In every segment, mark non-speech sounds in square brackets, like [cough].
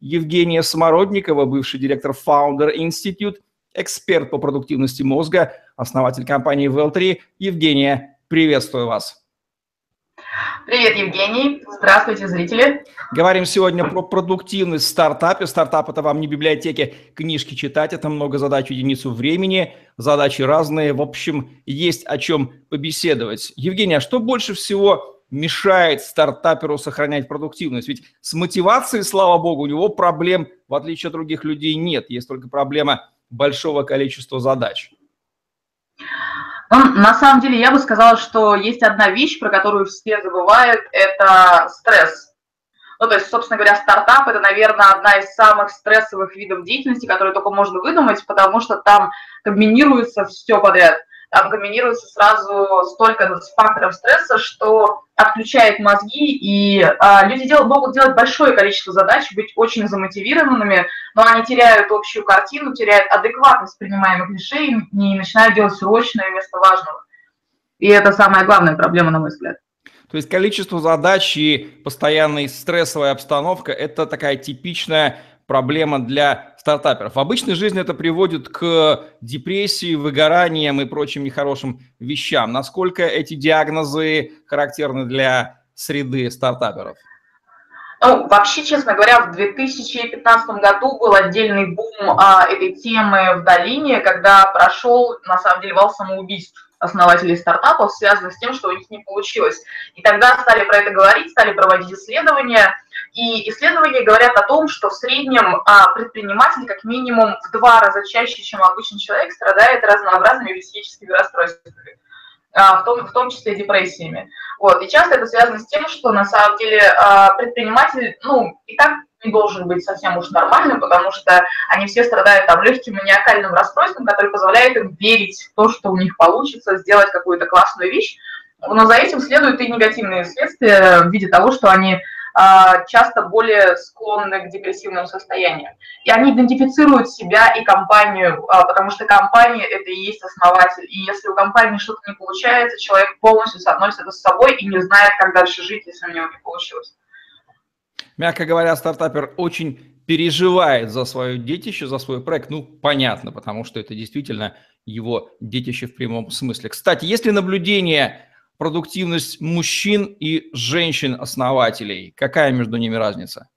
Евгения Самородникова, бывший директор Founder Institute, эксперт по продуктивности мозга, основатель компании Well3. Евгения, приветствую вас. Привет, Евгений. Здравствуйте, зрители. Говорим сегодня про продуктивность в стартапе. Стартап – это вам не библиотеки книжки читать, это много задач единицу времени, задачи разные. В общем, есть о чем побеседовать. Евгения, а что больше всего мешает стартаперу сохранять продуктивность. Ведь с мотивацией, слава богу, у него проблем, в отличие от других людей, нет. Есть только проблема большого количества задач. Ну, на самом деле, я бы сказала, что есть одна вещь, про которую все забывают, это стресс. Ну, то есть, собственно говоря, стартап – это, наверное, одна из самых стрессовых видов деятельности, которые только можно выдумать, потому что там комбинируется все подряд – комбинируется сразу столько факторов стресса, что отключает мозги, и а, люди дел, могут делать большое количество задач, быть очень замотивированными, но они теряют общую картину, теряют адекватность принимаемых решений и начинают делать срочное вместо важного. И это самая главная проблема, на мой взгляд. То есть количество задач и постоянная стрессовая обстановка – это такая типичная проблема для стартаперов. В обычной жизни это приводит к депрессии, выгораниям и прочим нехорошим вещам. Насколько эти диагнозы характерны для среды стартаперов? Ну, вообще, честно говоря, в 2015 году был отдельный бум а, этой темы в долине, когда прошел, на самом деле, вал самоубийств основателей стартапов, связанных с тем, что у них не получилось. И тогда стали про это говорить, стали проводить исследования, и исследования говорят о том, что в среднем а, предприниматель как минимум в два раза чаще, чем обычный человек, страдает разнообразными психическими расстройствами, а, в том, в том числе депрессиями. Вот. И часто это связано с тем, что на самом деле а, предприниматель, ну, и так не должен быть совсем уж нормальным, потому что они все страдают там легким маниакальным расстройством, которое позволяет им верить в то, что у них получится сделать какую-то классную вещь, но за этим следуют и негативные следствия в виде того, что они а, часто более склонны к депрессивным состояниям. И они идентифицируют себя и компанию, а, потому что компания – это и есть основатель. И если у компании что-то не получается, человек полностью соотносит это с собой и не знает, как дальше жить, если у него не получилось. Мягко говоря, стартапер очень переживает за свое детище, за свой проект. Ну, понятно, потому что это действительно его детище в прямом смысле. Кстати, если наблюдение продуктивность мужчин и женщин-основателей? Какая между ними разница?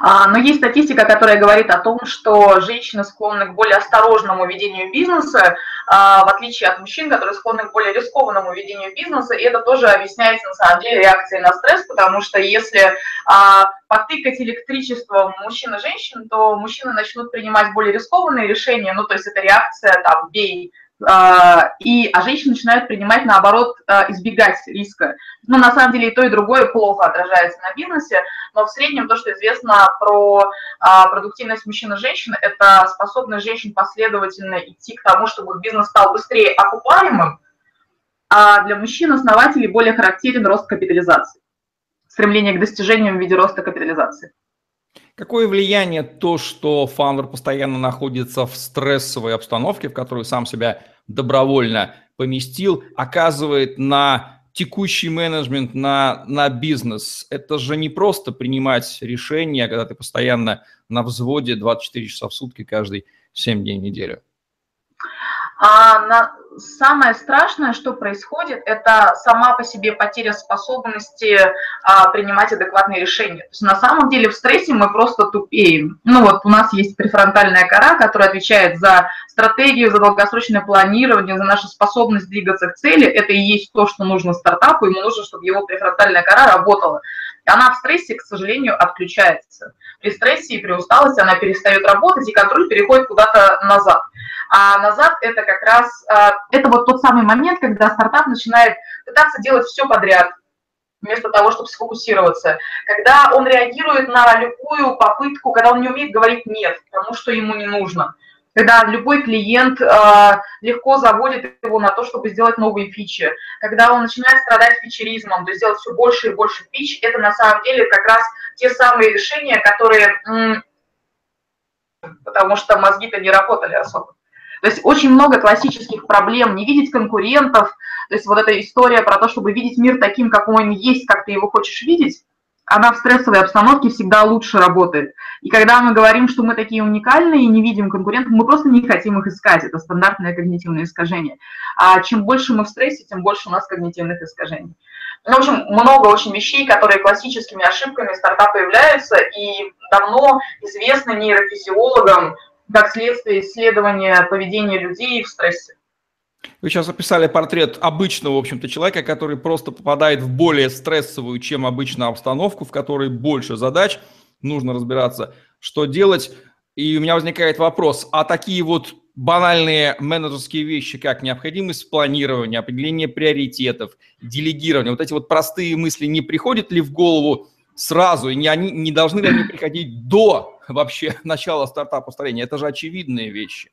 А, но есть статистика, которая говорит о том, что женщины склонны к более осторожному ведению бизнеса, а, в отличие от мужчин, которые склонны к более рискованному ведению бизнеса. И это тоже объясняется на самом деле реакцией на стресс, потому что если а, потыкать электричеством мужчин и женщин, то мужчины начнут принимать более рискованные решения, ну то есть это реакция там «бей», и, а женщины начинают принимать, наоборот, а, избегать риска. Но на самом деле и то, и другое плохо отражается на бизнесе, но в среднем то, что известно про а, продуктивность мужчин и женщин, это способность женщин последовательно идти к тому, чтобы бизнес стал быстрее окупаемым, а для мужчин-основателей более характерен рост капитализации, стремление к достижениям в виде роста капитализации. Какое влияние то, что фаундер постоянно находится в стрессовой обстановке, в которую сам себя добровольно поместил, оказывает на текущий менеджмент, на, на бизнес? Это же не просто принимать решения, когда ты постоянно на взводе 24 часа в сутки каждый 7 дней в неделю. А на, самое страшное, что происходит, это сама по себе потеря способности а, принимать адекватные решения. То есть на самом деле в стрессе мы просто тупеем. Ну вот у нас есть префронтальная кора, которая отвечает за стратегию, за долгосрочное планирование, за нашу способность двигаться к цели. Это и есть то, что нужно стартапу, ему нужно, чтобы его префронтальная кора работала. Она в стрессе, к сожалению, отключается. При стрессе и при усталости она перестает работать, и контроль переходит куда-то назад. А назад это как раз, а, это вот тот самый момент, когда стартап начинает пытаться делать все подряд, вместо того, чтобы сфокусироваться, когда он реагирует на любую попытку, когда он не умеет говорить «нет» тому, что ему не нужно, когда любой клиент э, легко заводит его на то, чтобы сделать новые фичи, когда он начинает страдать фичеризмом, то есть делать все больше и больше фич, это на самом деле как раз те самые решения, которые... Потому что мозги-то не работали особо. То есть очень много классических проблем, не видеть конкурентов, то есть вот эта история про то, чтобы видеть мир таким, какой он есть, как ты его хочешь видеть, она в стрессовой обстановке всегда лучше работает. И когда мы говорим, что мы такие уникальные и не видим конкурентов, мы просто не хотим их искать. Это стандартное когнитивное искажение. А чем больше мы в стрессе, тем больше у нас когнитивных искажений. Ну, в общем, много очень вещей, которые классическими ошибками стартапа являются и давно известны нейрофизиологам как следствие исследования поведения людей в стрессе. Вы сейчас описали портрет обычного, в общем-то, человека, который просто попадает в более стрессовую, чем обычно, обстановку, в которой больше задач, нужно разбираться, что делать. И у меня возникает вопрос, а такие вот банальные менеджерские вещи, как необходимость планирования, определение приоритетов, делегирование, вот эти вот простые мысли не приходят ли в голову сразу, и не, они, не должны ли они приходить до вообще [laughs] начала стартапа построения? Это же очевидные вещи.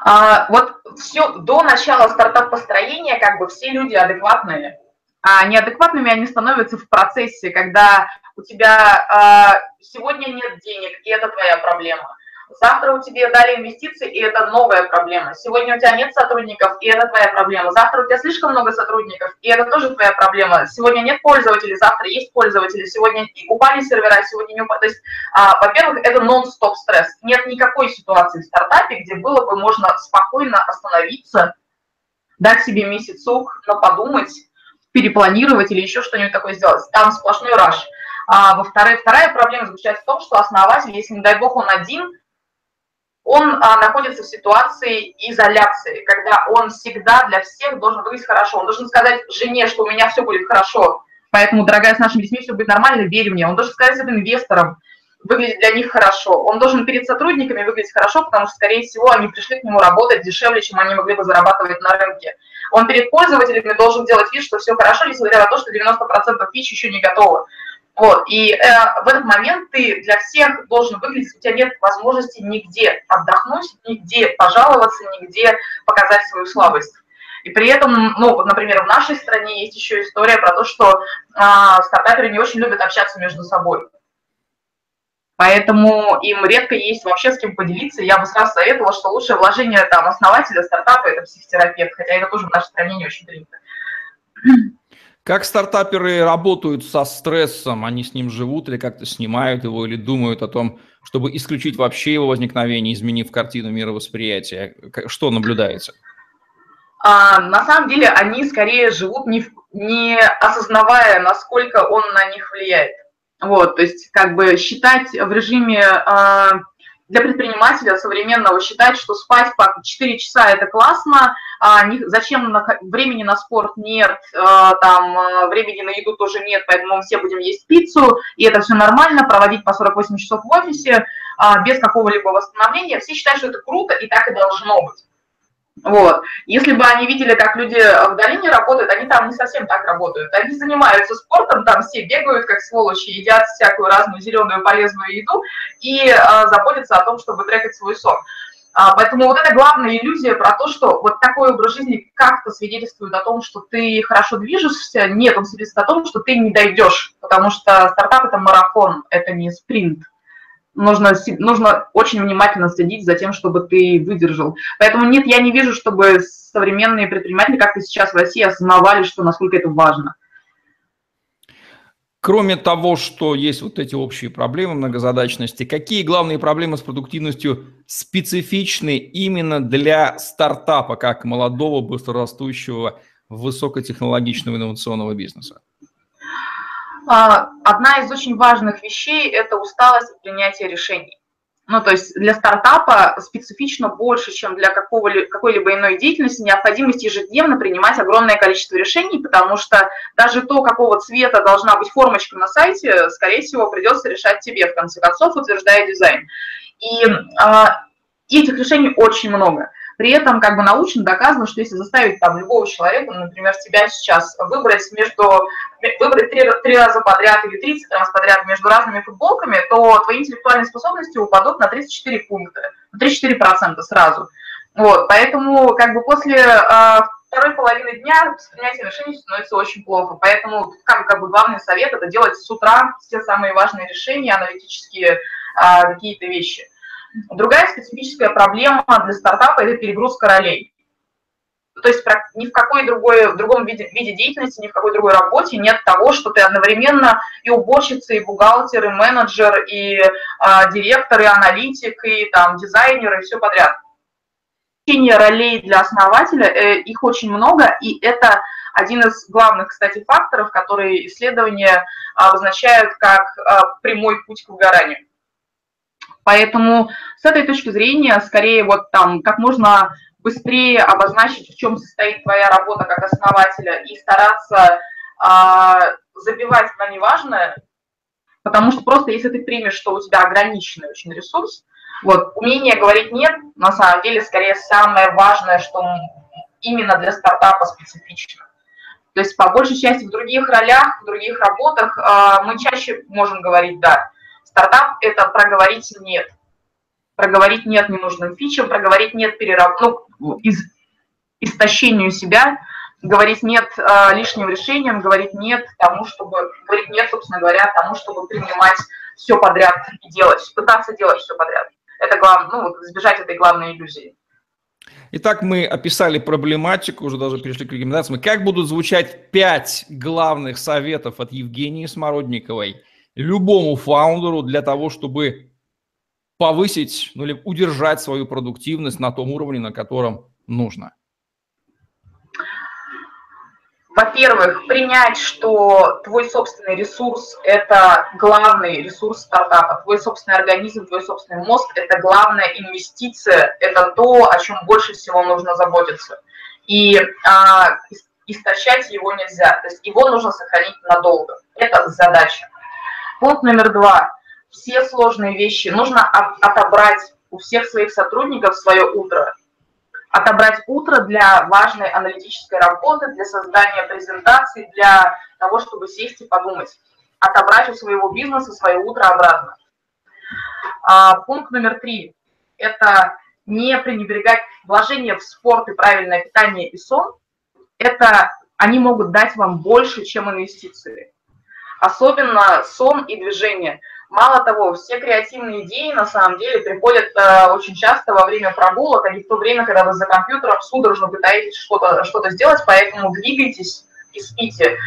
А, вот все до начала стартап-построения как бы все люди адекватные, а неадекватными они становятся в процессе, когда у тебя а, сегодня нет денег, и это твоя проблема. Завтра у тебя дали инвестиции, и это новая проблема. Сегодня у тебя нет сотрудников, и это твоя проблема. Завтра у тебя слишком много сотрудников, и это тоже твоя проблема. Сегодня нет пользователей, завтра есть пользователи, сегодня упали сервера, сегодня не упали. То есть, а, во-первых, это нон-стоп стресс. Нет никакой ситуации в стартапе, где было бы можно спокойно остановиться, дать себе месяцок на подумать, перепланировать или еще что-нибудь такое сделать. Там сплошной раш. А, во-вторых, вторая проблема заключается в том, что основатель, если, не дай бог, он один, он а, находится в ситуации изоляции, когда он всегда для всех должен выглядеть хорошо. Он должен сказать жене, что у меня все будет хорошо, поэтому, дорогая, с нашими детьми все будет нормально, верь мне. Он должен сказать инвесторам, выглядеть для них хорошо. Он должен перед сотрудниками выглядеть хорошо, потому что, скорее всего, они пришли к нему работать дешевле, чем они могли бы зарабатывать на рынке. Он перед пользователями должен делать вид, что все хорошо, несмотря на то, что 90% фич еще не готовы. Вот, и э, в этот момент ты для всех должен выглядеть, у тебя нет возможности нигде отдохнуть, нигде пожаловаться, нигде показать свою слабость. И при этом, ну, вот, например, в нашей стране есть еще история про то, что э, стартаперы не очень любят общаться между собой. Поэтому им редко есть вообще с кем поделиться. Я бы сразу советовала, что лучшее вложение там, основателя стартапа – это психотерапевт, хотя это тоже в нашей стране не очень принято. Как стартаперы работают со стрессом? Они с ним живут или как-то снимают его, или думают о том, чтобы исключить вообще его возникновение, изменив картину мировосприятия? Что наблюдается? А, на самом деле они скорее живут, не, не осознавая, насколько он на них влияет. Вот, то есть как бы считать в режиме а, для предпринимателя современного считать, что спать по 4 часа это классно, а не, зачем на, времени на спорт нет, а, там а, времени на еду тоже нет, поэтому мы все будем есть пиццу, и это все нормально, проводить по 48 часов в офисе а, без какого-либо восстановления, все считают, что это круто и так и должно быть. Вот. Если бы они видели, как люди в долине работают, они там не совсем так работают. Они занимаются спортом, там все бегают, как сволочи, едят всякую разную зеленую полезную еду и а, заботятся о том, чтобы трекать свой сон. А, поэтому вот это главная иллюзия про то, что вот такой образ жизни как-то свидетельствует о том, что ты хорошо движешься. Нет, он свидетельствует о том, что ты не дойдешь, потому что стартап – это марафон, это не спринт нужно, нужно очень внимательно следить за тем, чтобы ты выдержал. Поэтому нет, я не вижу, чтобы современные предприниматели, как-то сейчас в России, осознавали, что насколько это важно. Кроме того, что есть вот эти общие проблемы многозадачности, какие главные проблемы с продуктивностью специфичны именно для стартапа, как молодого, быстрорастущего, высокотехнологичного инновационного бизнеса? А, одна из очень важных вещей – это усталость от принятия решений. Ну, то есть для стартапа специфично больше, чем для какой-либо иной деятельности, необходимость ежедневно принимать огромное количество решений, потому что даже то, какого цвета должна быть формочка на сайте, скорее всего, придется решать тебе, в конце концов, утверждая дизайн. И а, этих решений очень много. При этом как бы научно доказано, что если заставить там любого человека, например, тебя сейчас выбрать между выбрать три, три раза подряд или 30 раз подряд между разными футболками, то твои интеллектуальные способности упадут на 34 пункта, на 34 процента сразу. Вот, поэтому как бы после э, второй половины дня с принятием решений становится очень плохо. Поэтому как, как бы главный совет это делать с утра все самые важные решения, аналитические э, какие-то вещи. Другая специфическая проблема для стартапа – это перегрузка ролей. То есть ни в какой другой, в другом виде, виде деятельности, ни в какой другой работе нет того, что ты одновременно и уборщица, и бухгалтер, и менеджер, и э, директор, и аналитик, и там дизайнер, и все подряд. Ролей для основателя, э, их очень много, и это один из главных, кстати, факторов, которые исследования обозначают как э, прямой путь к выгоранию. Поэтому с этой точки зрения, скорее вот там, как можно быстрее обозначить, в чем состоит твоя работа как основателя, и стараться а, забивать на неважное, потому что просто если ты примешь, что у тебя ограниченный очень ресурс, вот, умение говорить «нет» на самом деле скорее самое важное, что именно для стартапа специфично. То есть по большей части в других ролях, в других работах э, мы чаще можем говорить «да». Стартап – это проговорить «нет». Проговорить «нет» ненужным фичам, проговорить «нет» перераб... ну, из... истощению себя, говорить «нет» э, лишним решениям, говорить «нет» тому, чтобы, говорить «нет», собственно говоря, тому, чтобы принимать все подряд и делать, пытаться делать все подряд. Это главное, ну, вот избежать этой главной иллюзии. Итак, мы описали проблематику, уже даже перешли к рекомендациям. Как будут звучать пять главных советов от Евгении Смородниковой – любому фаундеру для того, чтобы повысить ну, или удержать свою продуктивность на том уровне, на котором нужно? Во-первых, принять, что твой собственный ресурс – это главный ресурс стартапа, твой собственный организм, твой собственный мозг – это главная инвестиция, это то, о чем больше всего нужно заботиться. И а, истощать его нельзя, то есть его нужно сохранить надолго. Это задача. Пункт номер два. Все сложные вещи нужно отобрать у всех своих сотрудников свое утро. Отобрать утро для важной аналитической работы, для создания презентаций, для того, чтобы сесть и подумать. Отобрать у своего бизнеса свое утро обратно. А, пункт номер три – это не пренебрегать вложения в спорт и правильное питание и сон. Это они могут дать вам больше, чем инвестиции особенно сон и движение. Мало того, все креативные идеи на самом деле приходят э, очень часто во время прогулок, а не в то время, когда вы за компьютером судорожно пытаетесь что-то что сделать, поэтому двигайтесь и спите.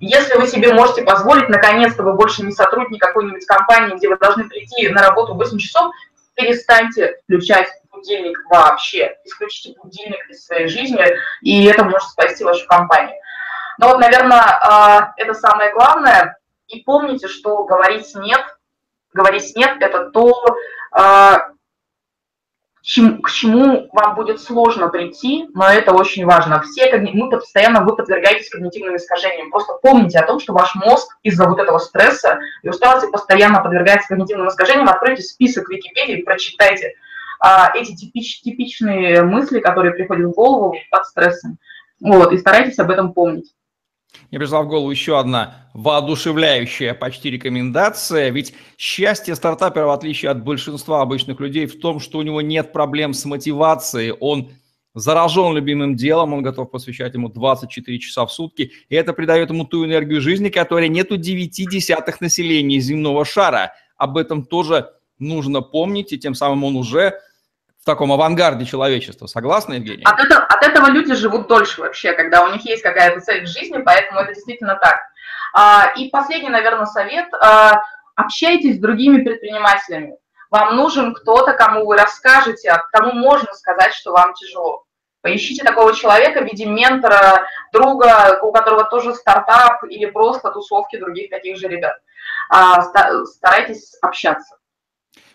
Если вы себе можете позволить, наконец-то вы больше не сотрудник какой-нибудь компании, где вы должны прийти на работу в 8 часов, перестаньте включать будильник вообще. Исключите будильник из своей жизни, и это может спасти вашу компанию. Но вот, наверное, а, это самое главное. И помните, что говорить «нет», говорить «нет» – это то, а, к чему вам будет сложно прийти, но это очень важно. Все, мы постоянно вы подвергаетесь когнитивным искажениям. Просто помните о том, что ваш мозг из-за вот этого стресса и усталости постоянно подвергается когнитивным искажениям. Откройте список Википедии, прочитайте а, эти типич, типичные мысли, которые приходят в голову под стрессом. Вот, и старайтесь об этом помнить. Мне пришла в голову еще одна воодушевляющая почти рекомендация. Ведь счастье стартапера, в отличие от большинства обычных людей, в том, что у него нет проблем с мотивацией. Он заражен любимым делом, он готов посвящать ему 24 часа в сутки, и это придает ему ту энергию жизни, которой нет у 9 десятых населения земного шара. Об этом тоже нужно помнить, и тем самым он уже в таком авангарде человечества. Согласны, Евгений? От, это, от этого люди живут дольше вообще, когда у них есть какая-то цель в жизни, поэтому это действительно так. А, и последний, наверное, совет. А, общайтесь с другими предпринимателями. Вам нужен кто-то, кому вы расскажете, а кому можно сказать, что вам тяжело. Поищите такого человека в виде ментора, друга, у которого тоже стартап или просто тусовки других таких же ребят. А, старайтесь общаться.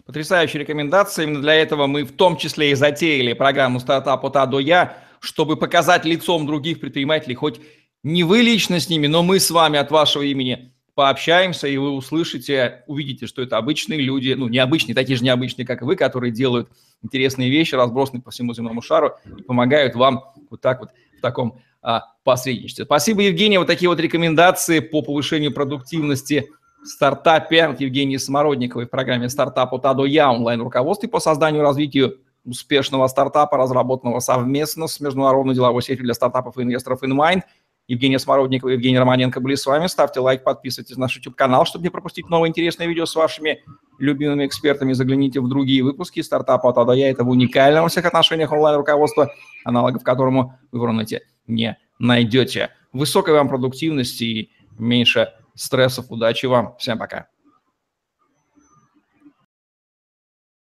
Потрясающая рекомендация. Именно для этого мы в том числе и затеяли программу «Стартап от А до Я», чтобы показать лицом других предпринимателей, хоть не вы лично с ними, но мы с вами от вашего имени пообщаемся, и вы услышите, увидите, что это обычные люди, ну, необычные, такие же необычные, как вы, которые делают интересные вещи, разбросанные по всему земному шару, и помогают вам вот так вот в таком а, посредничестве. Спасибо, Евгений. Вот такие вот рекомендации по повышению продуктивности стартапе от Евгении Смородниковой в программе «Стартап от А до Я» онлайн-руководстве по созданию и развитию успешного стартапа, разработанного совместно с международной деловой сетью для стартапов и инвесторов InMind. Евгения Смородникова и Евгений Романенко были с вами. Ставьте лайк, подписывайтесь на наш YouTube-канал, чтобы не пропустить новые интересные видео с вашими любимыми экспертами. Загляните в другие выпуски стартапа от А Я. Это в уникальном всех отношениях онлайн-руководства, аналогов которому вы в Рунете не найдете. Высокой вам продуктивности и меньше стрессов. Удачи вам. Всем пока.